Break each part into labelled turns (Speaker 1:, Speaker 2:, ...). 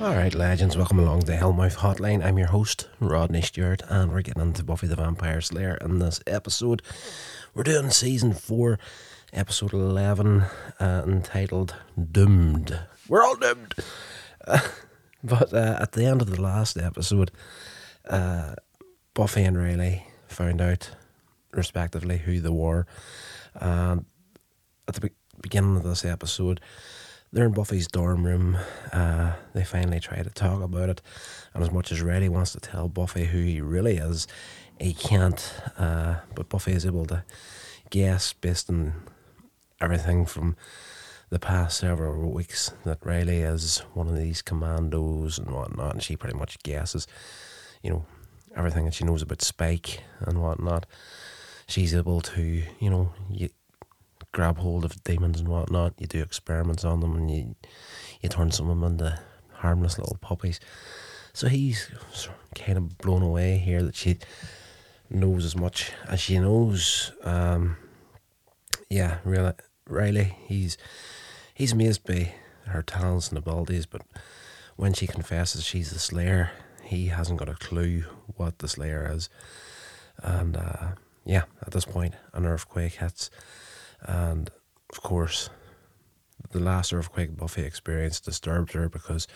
Speaker 1: All right, legends, welcome along to the Hellmouth Hotline. I'm your host, Rodney Stewart, and we're getting into Buffy the Vampire Slayer in this episode. We're doing season 4, episode 11, uh, entitled Doomed. We're all doomed! Uh, but uh, at the end of the last episode, uh, Buffy and Riley found out, respectively, who they were. And at the be- beginning of this episode, they're in Buffy's dorm room. Uh, they finally try to talk about it, and as much as Riley wants to tell Buffy who he really is, he can't. Uh, but Buffy is able to guess based on everything from the past several weeks that Riley is one of these commandos and whatnot, and she pretty much guesses, you know, everything that she knows about Spike and whatnot. She's able to, you know, you, grab hold of demons and whatnot. You do experiments on them, and you you turn some of them into harmless little puppies. So he's kind of blown away here that she knows as much as she knows. Um, yeah, really, Riley, he's he's amazed by her talents and abilities, but when she confesses she's the Slayer, he hasn't got a clue what the Slayer is. And uh, yeah, at this point, an earthquake hits and of course, the last earthquake Buffy experienced disturbed her because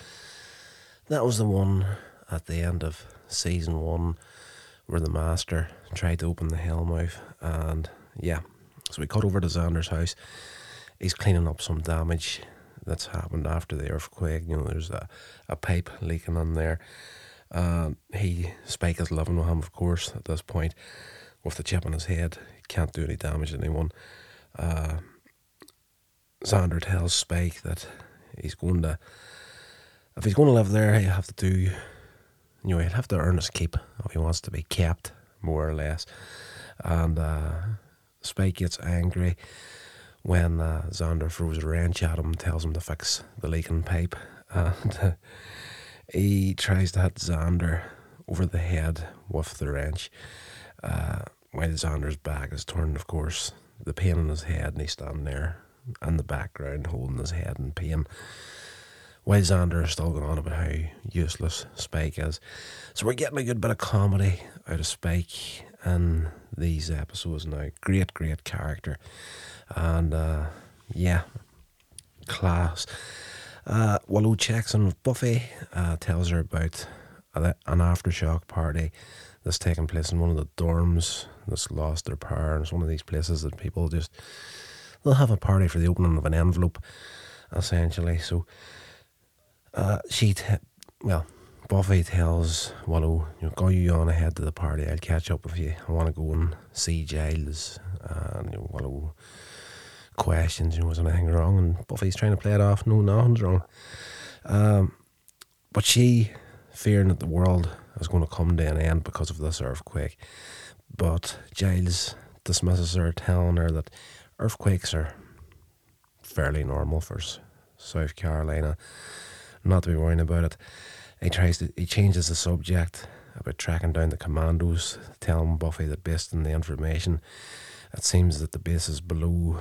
Speaker 1: that was the one at the end of season one where the Master tried to open the Hellmouth. And yeah, so we cut over to Xander's house. He's cleaning up some damage that's happened after the earthquake. You know, there's a, a pipe leaking in there. And he, Spike is living with him, of course, at this point, with the chip on his head. He can't do any damage to anyone uh, Xander tells Spike that he's going to, if he's going to live there, he'll have to do, you know, he'll have to earn his keep if he wants to be kept, more or less. And uh, Spike gets angry when uh, Xander throws a wrench at him and tells him to fix the leaking pipe. And uh, he tries to hit Xander over the head with the wrench. Uh, while Xander's back is turned, of course, the pain in his head, and he's standing there in the background holding his head in pain. While Xander is still going on about how useless Spike is. So we're getting a good bit of comedy out of Spike in these episodes now. Great, great character. And uh, yeah, class. Uh, Willow checks in with Buffy, uh, tells her about an aftershock party that's taking place in one of the dorms that's lost their power. And it's one of these places that people just they'll have a party for the opening of an envelope, essentially. So uh, she, t- well, Buffy tells Willow, you know, go you on ahead to the party. I'll catch up with you. I want to go and see Giles. And you know, Willow questions, you know, was anything wrong? And Buffy's trying to play it off. No, nothing's wrong. Um, but she, fearing that the world is going to come to an end because of this earthquake, but Giles dismisses her, telling her that earthquakes are fairly normal for South Carolina, not to be worrying about it. He tries to he changes the subject about tracking down the commandos, telling Buffy that based on the information, it seems that the bases below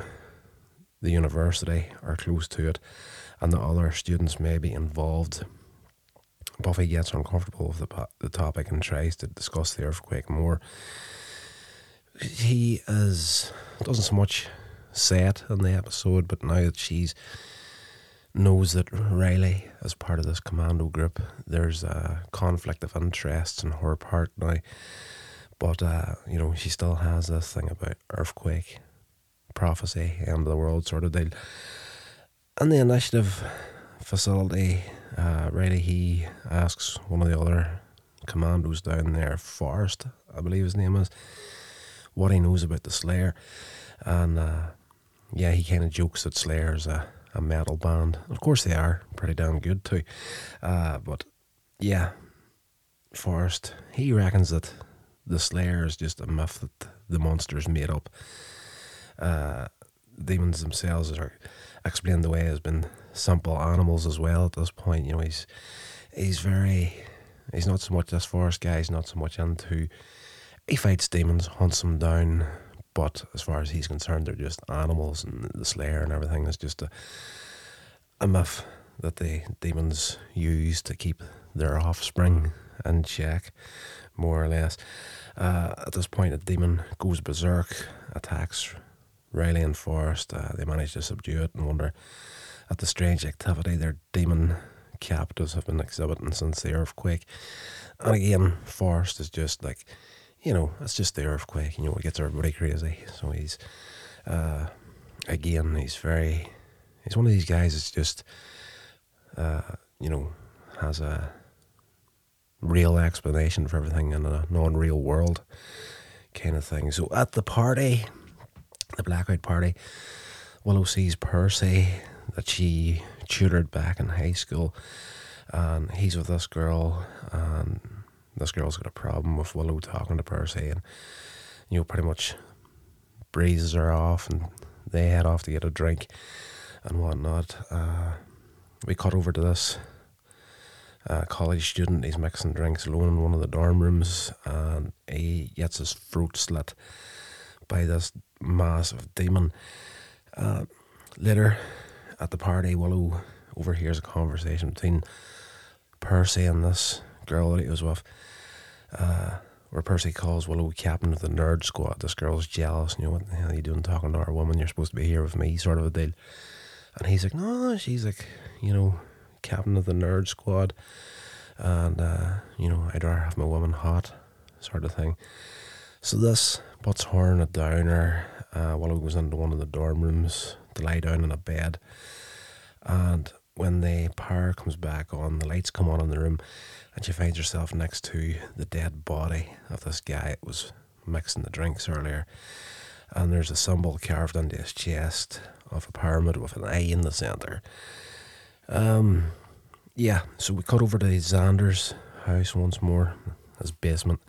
Speaker 1: the university are close to it, and that other students may be involved. Buffy gets uncomfortable with the, the topic and tries to discuss the earthquake more he is doesn't so much say it in the episode, but now that she's knows that Riley is part of this commando group, there's a conflict of interests on her part now. But uh, you know, she still has this thing about earthquake, prophecy, end of the world sort of deal. And the initiative facility, uh, Riley he asks one of the other commandos down there, Forrest, I believe his name is what he knows about the Slayer. And uh, yeah, he kind of jokes that Slayer is a, a metal band. Of course, they are pretty damn good too. Uh, but yeah, Forrest, he reckons that the Slayer is just a myth that the monsters made up. Uh, demons themselves are explained away as being simple animals as well at this point. You know, he's he's very he's not so much this Forrest guy. He's not so much into he fights demons, hunts them down, but as far as he's concerned, they're just animals, and the Slayer and everything is just a, a myth that the demons use to keep their offspring in check, more or less. Uh, at this point, a demon goes berserk, attacks Riley and Forrest. Uh, they manage to subdue it and wonder at the strange activity their demon captives have been exhibiting since the earthquake. And again, Forrest is just like, you know, it's just the earthquake. You know, it gets everybody crazy. So he's, uh, again, he's very, he's one of these guys that's just, uh, you know, has a real explanation for everything in a non real world kind of thing. So at the party, the blackout party, Willow sees Percy that she tutored back in high school, and he's with this girl, and this girl's got a problem with Willow talking to Percy, and you know, pretty much breezes her off, and they head off to get a drink and whatnot. Uh, we cut over to this uh, college student. He's mixing drinks alone in one of the dorm rooms, and he gets his throat slit by this massive demon. Uh, later at the party, Willow overhears a conversation between Percy and this girl that he was with. Uh, where Percy calls Willow captain of the nerd squad. This girl's jealous. You know, what the hell are you doing talking to our woman? You're supposed to be here with me, sort of a deal. And he's like, no, she's like, you know, captain of the nerd squad. And, uh, you know, I'd rather have my woman hot, sort of thing. So this puts her in a downer. Uh, Willow goes into one of the dorm rooms to lie down in a bed. And when the power comes back on, the lights come on in the room, and she finds herself next to the dead body of this guy that was mixing the drinks earlier. And there's a symbol carved into his chest of a pyramid with an eye in the centre. Um, yeah, so we cut over to Xander's house once more, his basement.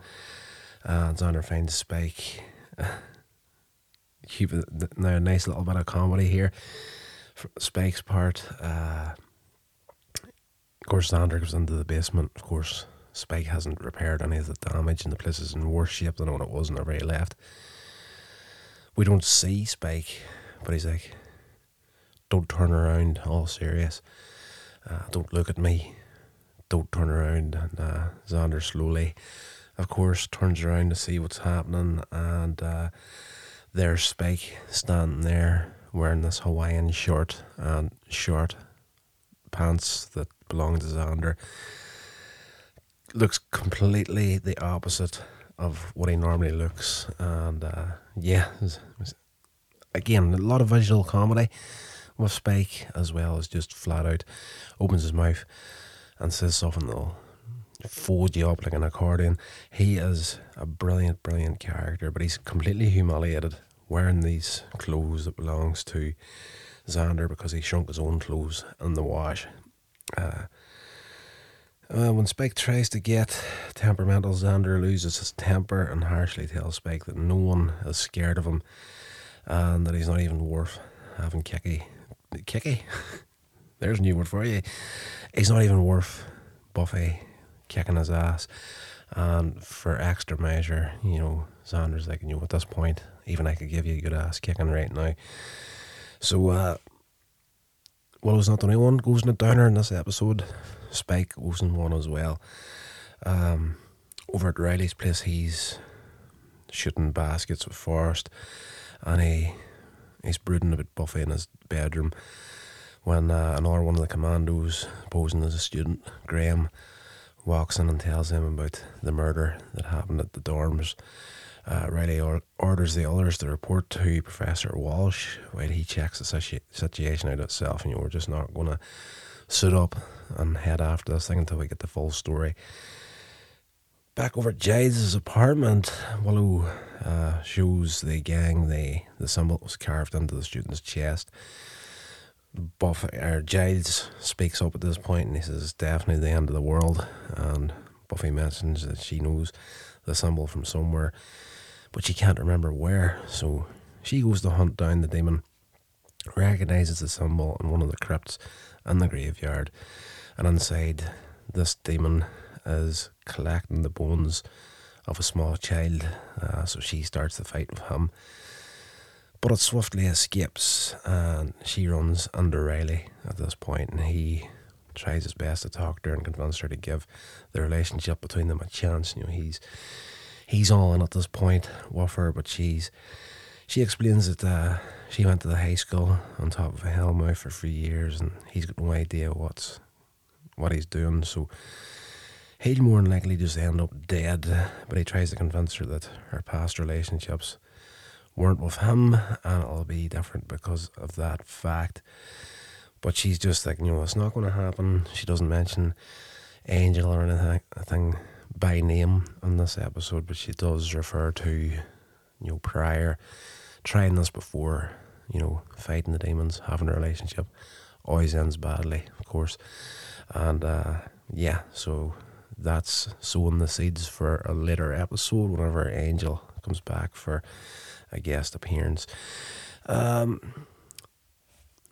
Speaker 1: Uh, Xander finds Spike. Keep it now a nice little bit of comedy here. Spike's part, uh, of course, Xander goes into the basement. Of course, Spike hasn't repaired any of the damage, and the place is in worse shape than what it was whenever he left. We don't see Spike, but he's like, "Don't turn around." All serious. Uh, don't look at me. Don't turn around. And uh, Xander slowly, of course, turns around to see what's happening, and uh, there's Spike standing there wearing this Hawaiian shirt and short pants that belong to Xander. Looks completely the opposite of what he normally looks, and uh, yeah, it was, it was, again a lot of visual comedy with Spike as well as just flat out opens his mouth and says something that'll you up like an accordion. He is a brilliant, brilliant character, but he's completely humiliated wearing these clothes that belongs to Xander because he shrunk his own clothes in the wash. Uh, uh, when Spike tries to get temperamental, Xander loses his temper and harshly tells Spike that no one is scared of him and that he's not even worth having kicky. Kicky? There's a new word for you. He's not even worth Buffy kicking his ass. And for extra measure, you know, Xander's like, you know, at this point, even I could give you a good ass kicking right now. So, uh, Willow's not the only one goes in a downer in this episode. Spike goes in one as well. Um, over at Riley's place, he's shooting baskets with Forrest, and he he's brooding about Buffy in his bedroom. When uh, another one of the commandos, posing as a student, Graham, walks in and tells him about the murder that happened at the dorms. Uh, Riley or- orders the others to report to Professor Walsh while he checks the situ- situation out itself. And you know, we're just not going to suit up and head after this thing until we get the full story. Back over at Giles' apartment, Willow uh, shows the gang the, the symbol that was carved into the student's chest. Buff, or Giles speaks up at this point and he says definitely the end of the world. And Buffy mentions that she knows the symbol from somewhere but she can't remember where. So she goes to hunt down the demon, recognizes the symbol in one of the crypts in the graveyard, and inside, this demon is collecting the bones of a small child. Uh, so she starts the fight with him. But it swiftly escapes, and she runs under Riley at this point, and he tries his best to talk to her and convince her to give the relationship between them a chance. You know, he's he's on at this point with her, but she's she explains that uh, she went to the high school on top of a hellmouth for three years, and he's got no idea what's what he's doing. So he'll more than likely just end up dead. But he tries to convince her that her past relationships weren't with him, and it'll be different because of that fact. But she's just like, you know, it's not going to happen. She doesn't mention Angel or anything by name in this episode, but she does refer to, you know, prior trying this before, you know, fighting the demons, having a relationship, always ends badly, of course. And uh, yeah, so that's sowing the seeds for a later episode whenever Angel comes back for a guest appearance. Um,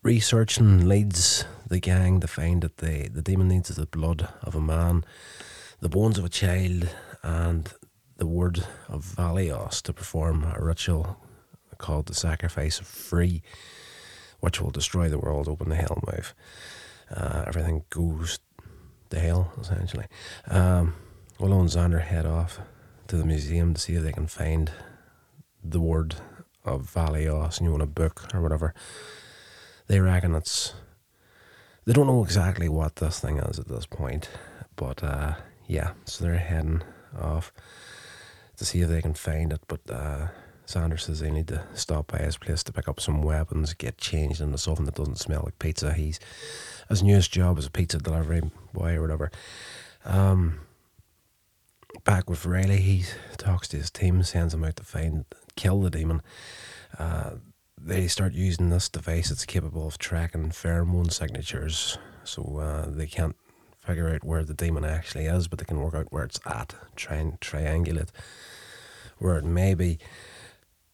Speaker 1: researching leads the gang to find that the, the demon needs the blood of a man, the bones of a child, and the word of Valios to perform a ritual called the Sacrifice of Free, which will destroy the world, open the hellmouth. Uh, everything goes to hell, essentially. Um, Willow and Xander head off to the museum to see if they can find the word of Valios, and you want a book or whatever they reckon it's. They don't know exactly what this thing is at this point, but uh, yeah, so they're heading off to see if they can find it. But uh, Xander says they need to stop by his place to pick up some weapons, get changed into something that doesn't smell like pizza. He's his newest job as a pizza delivery boy or whatever. Um, back with Riley, he talks to his team, sends them out to find, kill the demon. Uh, they start using this device that's capable of tracking pheromone signatures. So uh, they can't figure out where the demon actually is, but they can work out where it's at, try and triangulate where it may be.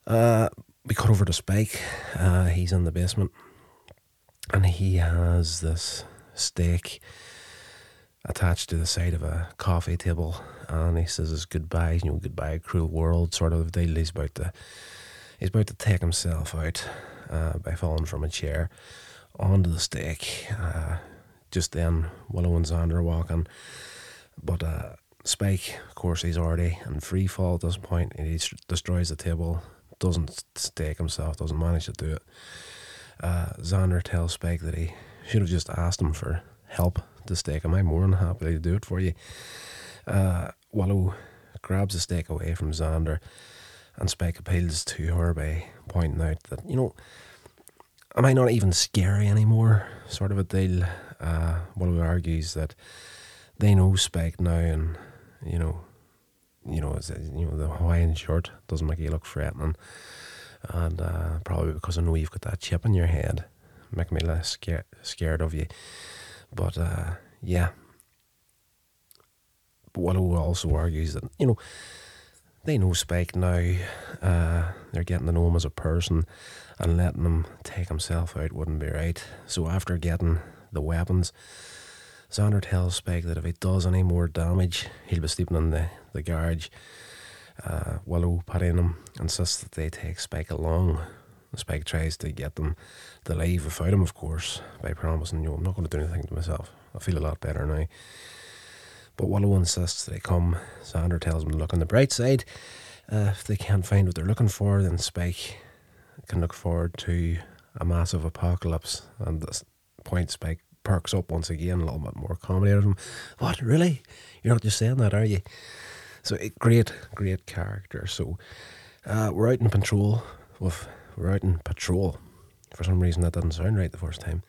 Speaker 1: Uh, we cut over to Spike. Uh, he's in the basement and he has this stake attached to the side of a coffee table and he says his goodbye, you know, goodbye, cruel world sort of deal. He's about to He's about to take himself out uh, by falling from a chair onto the stake. Uh, just then, Willow and Xander walking. But uh, Spike, of course, he's already in free fall at this point. And he destroys the table, doesn't stake himself, doesn't manage to do it. Uh, Xander tells Spike that he should have just asked him for help to stake him. I'm more than happy to do it for you. Uh, Willow grabs the stake away from Xander and Spike appeals to her by pointing out that, you know, am I not even scary anymore? Sort of a deal. Uh, Willow argues that they know Spike now and, you know, you know, you know, the Hawaiian shirt doesn't make you look threatening. And uh, probably because I know you've got that chip in your head, make me less scared of you. But uh, yeah. Willow also argues that, you know, they know Spike now. Uh, they're getting to know him as a person, and letting him take himself out wouldn't be right. So after getting the weapons, Xander tells Spike that if he does any more damage, he'll be sleeping in the, the garage. Uh, Willow, in him, insists that they take Spike along. Spike tries to get them to leave without him, of course, by promising, you know, I'm not going to do anything to myself. I feel a lot better now. But Willow insists they come. Xander tells them to look on the bright side. Uh, if they can't find what they're looking for, then Spike can look forward to a massive apocalypse. And this point, Spike perks up once again, a little bit more comedy out of him. What, really? You're not just saying that, are you? So, great, great character. So, uh, we're out in patrol with, we're out in patrol. For some reason, that doesn't sound right the first time.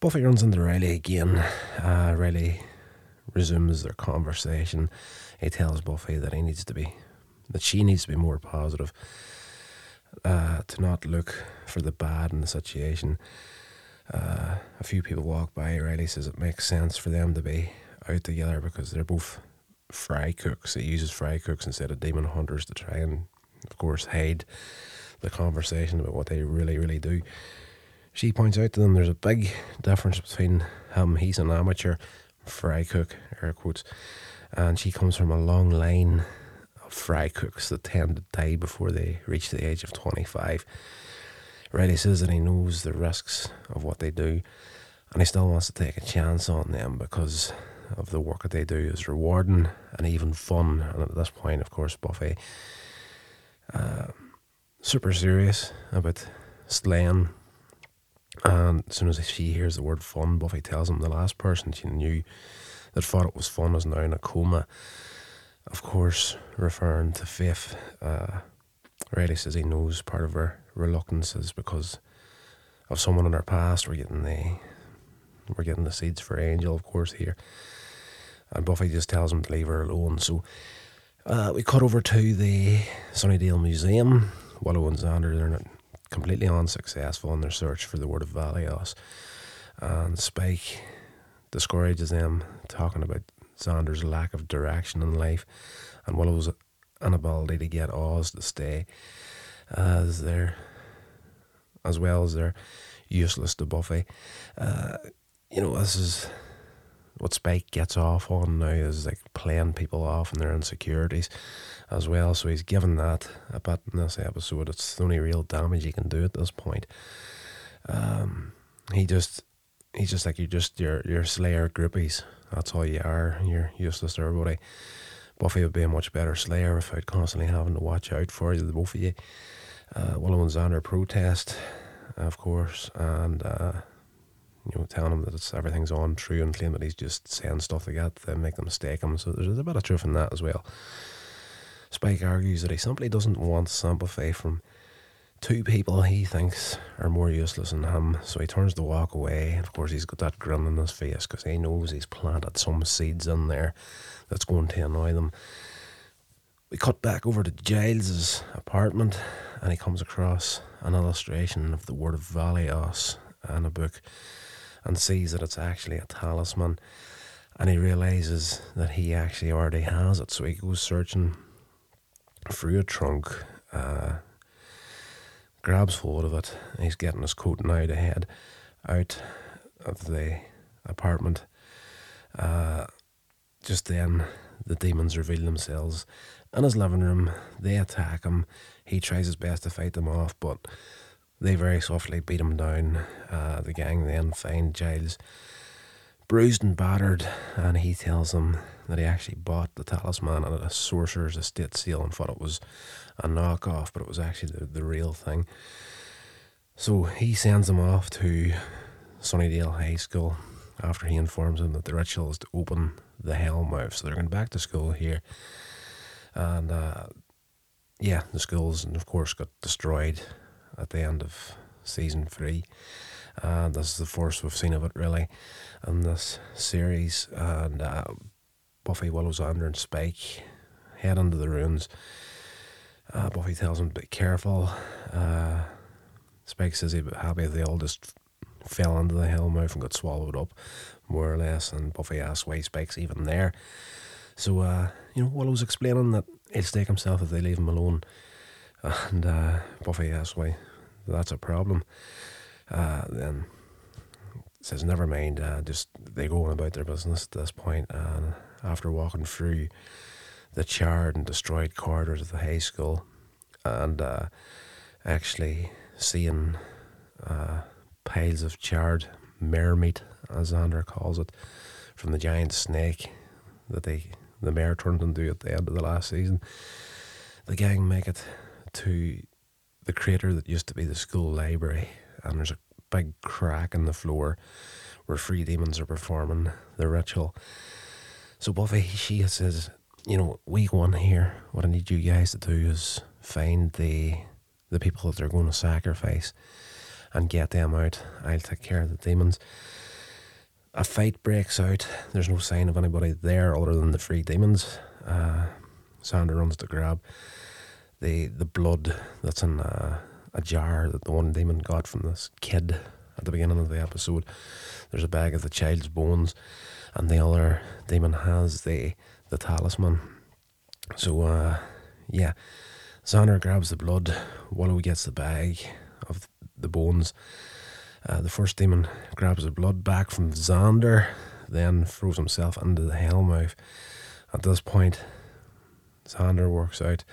Speaker 1: Buffy runs into Riley again. Uh, Riley resumes their conversation. He tells Buffy that he needs to be, that she needs to be more positive, uh, to not look for the bad in the situation. Uh, a few people walk by. Riley says it makes sense for them to be out together because they're both fry cooks. He uses fry cooks instead of demon hunters to try and, of course, hide the conversation about what they really, really do. She points out to them there's a big difference between him, he's an amateur, fry cook, air quotes, and she comes from a long line of fry cooks that tend to die before they reach the age of 25. Riley says that he knows the risks of what they do and he still wants to take a chance on them because of the work that they do is rewarding and even fun. And at this point, of course, Buffy, uh, super serious about slaying. And as soon as she hears the word fun, Buffy tells him the last person she knew that thought it was fun is now in a coma. Of course, referring to Faith. Uh, Riley says he knows part of her reluctance is because of someone in her past. We're getting the we're getting the seeds for Angel, of course, here. And Buffy just tells him to leave her alone. So uh, we cut over to the Sunnydale Museum. Willow and Xander, they're not completely unsuccessful in their search for the word of Valios. And Spike discourages them, talking about Xander's lack of direction in life and Willow's inability to get Oz to stay as they're as well as they're useless to Buffy. Uh, you know, this is what Spike gets off on now is like playing people off and their insecurities as well. So he's given that a bit in this episode. It's the only real damage he can do at this point. Um, he just he's just like you just your your Slayer groupies. That's all you are. You're useless to everybody. Buffy would be a much better Slayer without constantly having to watch out for you, the both of you. Uh, Willow and Xander protest, of course, and uh, you know, telling him that it's everything's on true and claim that he's just saying stuff like that to make them mistake him. So there's a bit of truth in that as well. Spike argues that he simply doesn't want sympathy from two people he thinks are more useless than him. So he turns to walk away. And of course, he's got that grin on his face because he knows he's planted some seeds in there that's going to annoy them. We cut back over to Giles's apartment and he comes across an illustration of the word of Valios in a book and sees that it's actually a talisman. And he realizes that he actually already has it. So he goes searching through a trunk, uh, grabs hold of it. He's getting his coat now to head out of the apartment. Uh, just then, the demons reveal themselves in his living room. They attack him. He tries his best to fight them off, but they very softly beat him down. Uh, the gang then find Giles bruised and battered, and he tells them that he actually bought the talisman at a sorcerer's estate sale and thought it was a knockoff, but it was actually the, the real thing. So he sends them off to Sunnydale High School after he informs them that the ritual is to open the Hellmouth. So they're going back to school here. And uh, yeah, the schools, and of course, got destroyed at the end of season three. And this is the first we've seen of it really in this series. And uh, Buffy, Willow, Xander, and Spike head into the ruins. Uh, Buffy tells him to be careful. Uh, Spike says be happy if they all just fell into the hellmouth and got swallowed up, more or less. And Buffy asks why Spike's even there. So, uh, you know, Willow's explaining that he'll stake himself if they leave him alone. And uh, Buffy asks why that's a problem. Uh, then says, never mind, uh, just they go on about their business at this point. And after walking through the charred and destroyed corridors of the high school and uh, actually seeing uh, piles of charred mayor meat, as Xander calls it, from the giant snake that they the mayor turned into at the end of the last season. The gang make it to the crater that used to be the school library, and there's a big crack in the floor where three demons are performing the ritual. So Buffy, she says, you know, week one here, what I need you guys to do is find the the people that they're going to sacrifice and get them out. I'll take care of the demons. A fight breaks out. There's no sign of anybody there other than the three demons. Uh, Xander runs to grab the the blood that's in a, a jar that the one demon got from this kid at the beginning of the episode. There's a bag of the child's bones, and the other demon has the the talisman. So uh, yeah, Xander grabs the blood. Willow gets the bag of the bones. Uh, the first demon grabs the blood back from Xander, then throws himself into the hellmouth. At this point, Xander works out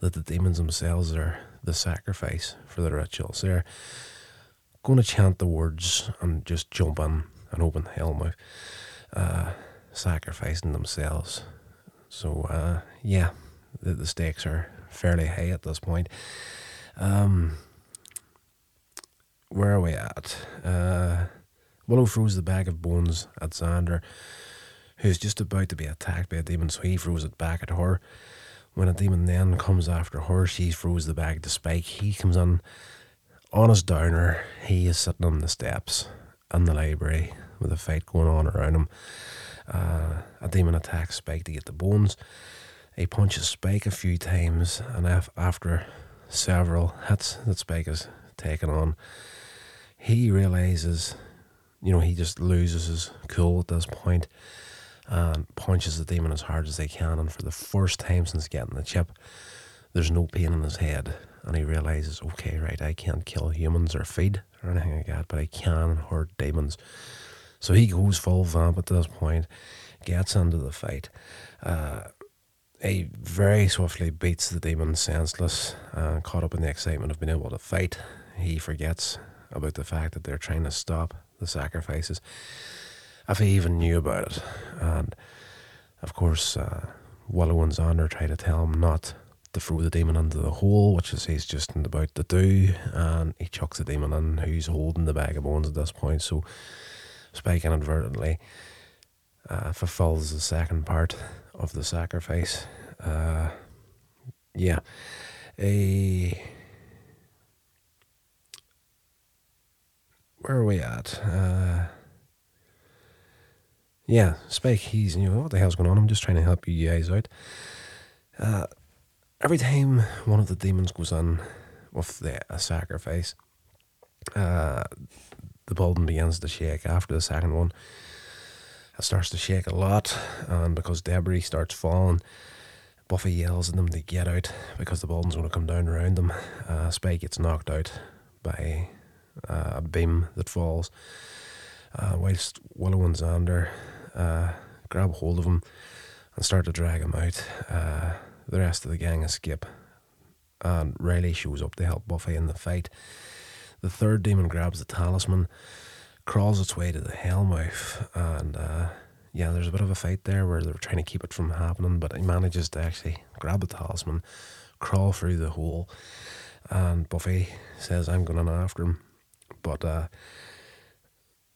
Speaker 1: that the demons themselves are the sacrifice for the rituals. They're going to chant the words and just jump in and open hell mouth, uh, sacrificing themselves. So, uh, yeah, the, the stakes are fairly high at this point. Um, where are we at? Uh, Willow throws the bag of bones at Xander, who's just about to be attacked by a demon, so he throws it back at her. When a demon then comes after her, she throws the bag to Spike. He comes in on his downer. He is sitting on the steps in the library with a fight going on around him. Uh, a demon attacks Spike to get the bones. He punches Spike a few times, and af- after several hits that Spike has taken on, he realizes, you know, he just loses his cool at this point and punches the demon as hard as they can. And for the first time since getting the chip, there's no pain in his head. And he realizes, okay, right, I can't kill humans or feed or anything like that, but I can hurt demons. So he goes full vamp at this point, gets into the fight. Uh, he very swiftly beats the demon senseless, uh, caught up in the excitement of being able to fight. He forgets about the fact that they're trying to stop the sacrifices, if he even knew about it. And of course, uh, Xander try to tell him not to throw the demon into the hole, which is he's just about to do, and he chucks the demon in, who's holding the bag of bones at this point. So Spike inadvertently uh, fulfills the second part of the sacrifice. Uh, yeah, a where are we at? Uh, yeah, Spike, he's, you know, what the hell's going on? I'm just trying to help you guys out. Uh, every time one of the demons goes in with the, a sacrifice, uh, the building begins to shake after the second one. It starts to shake a lot, and because debris starts falling, Buffy yells at them to get out because the building's going to come down around them. Uh, Spike gets knocked out by uh, a beam that falls, uh, whilst Willow and Xander uh, grab hold of him and start to drag him out. Uh, the rest of the gang escape, and Riley shows up to help Buffy in the fight. The third demon grabs the talisman, crawls its way to the Hellmouth, and uh, yeah, there's a bit of a fight there where they're trying to keep it from happening, but he manages to actually grab the talisman, crawl through the hole, and Buffy says, I'm going after him. But uh,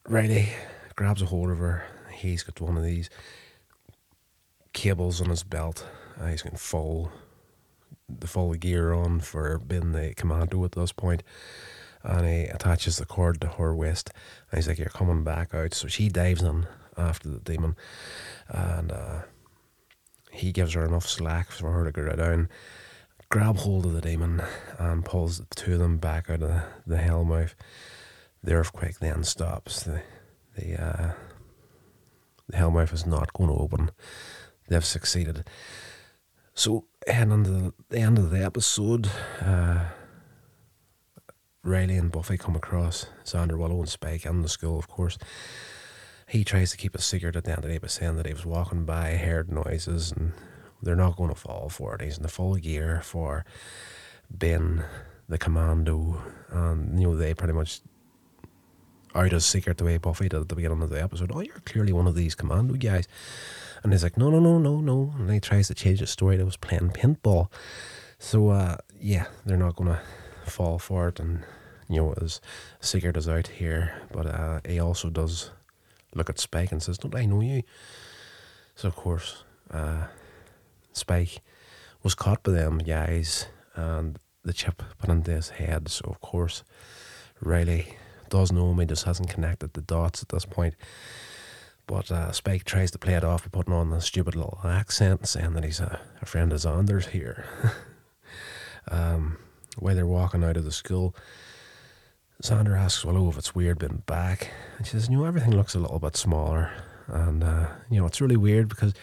Speaker 1: Riley grabs a hold of her. He's got one of these cables on his belt. Uh, he's got full the full gear on for being the commando at this point. and he attaches the cord to her waist. And he's like, "You're coming back out." So she dives in after the demon, and uh, he gives her enough slack for her to get down, grab hold of the demon, and pulls the two of them back out of the, the hell mouth. The earthquake then stops. The the uh, the hellmouth is not going to open. They've succeeded. So, heading to the end of the episode, uh, Riley and Buffy come across Xander Willow and Spike in the school, of course. He tries to keep a secret at the end of the by saying that he was walking by, heard noises, and they're not going to fall for it. He's in the full gear for being the commando, and you know they pretty much out as secret the way Buffy did at the beginning of the episode. Oh, you're clearly one of these commando guys. And he's like, no, no, no, no, no. And he tries to change the story that was playing paintball. So, uh, yeah, they're not going to fall for it. And, you know, as Secret is out here. But uh, he also does look at Spike and says, don't I know you? So, of course, uh, Spike was caught by them guys and the chip put into his head. So, of course, Riley does know he just hasn't connected the dots at this point. But uh, Spike tries to play it off by putting on a stupid little accent, saying that he's a, a friend of Xander's here. um, while they're walking out of the school, Xander asks Willow if it's weird being back. And she says, you know, everything looks a little bit smaller. And, uh, you know, it's really weird because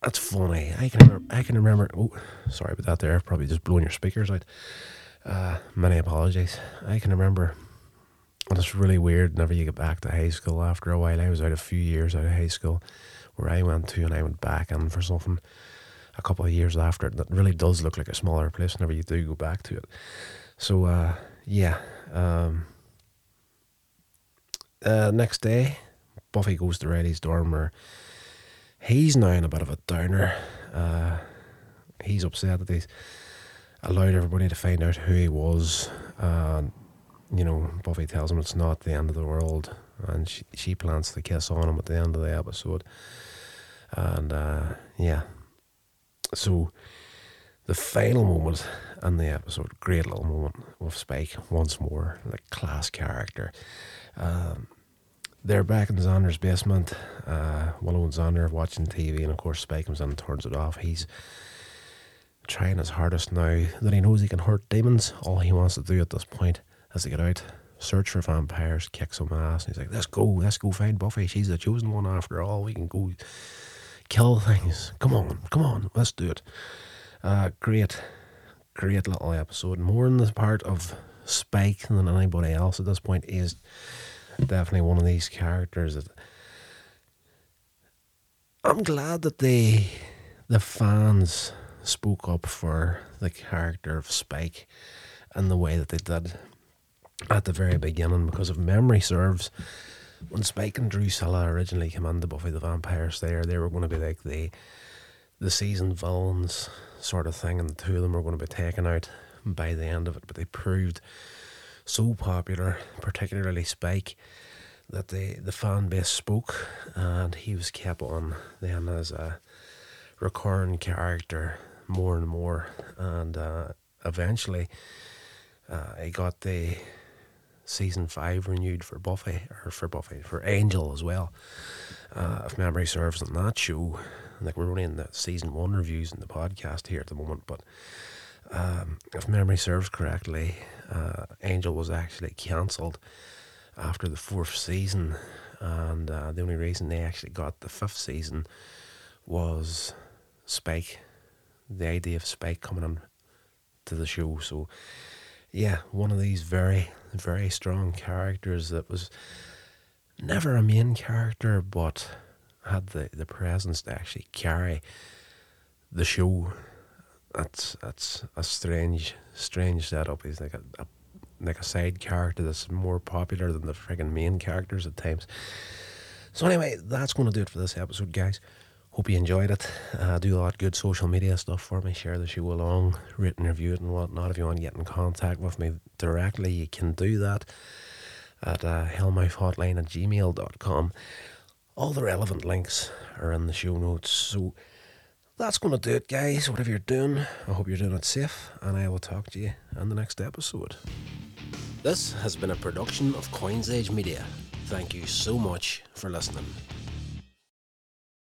Speaker 1: that's funny. I can I can remember. Oh, sorry about that there. Probably just blowing your speakers out. Uh, many apologies. I can remember, and it's really weird whenever you get back to high school after a while. I was out a few years out of high school where I went to and I went back in for something. a couple of years after it that really does look like a smaller place whenever you do go back to it. So uh, yeah. Um, uh, next day, Buffy goes to Riley's dorm where he's now in a bit of a downer. Uh, he's upset that he's allowed everybody to find out who he was. And, you know, Buffy tells him it's not the end of the world. And she, she plans to kiss on him at the end of the episode. And, uh, yeah. So, the final moment in the episode, great little moment with Spike once more, like class character. Um, they're back in Xander's basement. Uh, Willow and Xander watching TV, and of course, Spike comes in and turns it off. He's trying his hardest now that he knows he can hurt demons. All he wants to do at this point is to get out, search for vampires, kick some ass. And he's like, let's go, let's go find Buffy. She's the chosen one after all. We can go kill things. Come on, come on, let's do it. Uh, great, great little episode. More in the part of Spike than anybody else at this point is definitely one of these characters that I'm glad that they the fans spoke up for the character of Spike and the way that they did at the very beginning because if memory serves when Spike and Drusilla originally came into Buffy the Vampire Slayer they were going to be like the the season villains sort of thing and the two of them were going to be taken out by the end of it. But they proved so popular particularly Spike that the, the fan base spoke and he was kept on then as a recurring character more and more, and uh, eventually uh, I got the season five renewed for Buffy or for Buffy for Angel as well. Uh, if memory serves, on that show, like we're only in the season one reviews in the podcast here at the moment, but um, if memory serves correctly, uh, Angel was actually cancelled after the fourth season, and uh, the only reason they actually got the fifth season was Spike the idea of Spike coming on to the show. So, yeah, one of these very, very strong characters that was never a main character, but had the, the presence to actually carry the show. That's that's a strange, strange setup. He's like a, a like a side character that's more popular than the friggin' main characters at times. So anyway, that's going to do it for this episode, guys. Hope you enjoyed it. Uh, do a lot of good social media stuff for me. Share the show along, rate and review it and whatnot. If you want to get in contact with me directly, you can do that at uh, hellmouthhotline at gmail.com. All the relevant links are in the show notes. So that's going to do it, guys. Whatever you're doing, I hope you're doing it safe, and I will talk to you in the next episode. This has been a production of Coins Edge Media. Thank you so much for listening.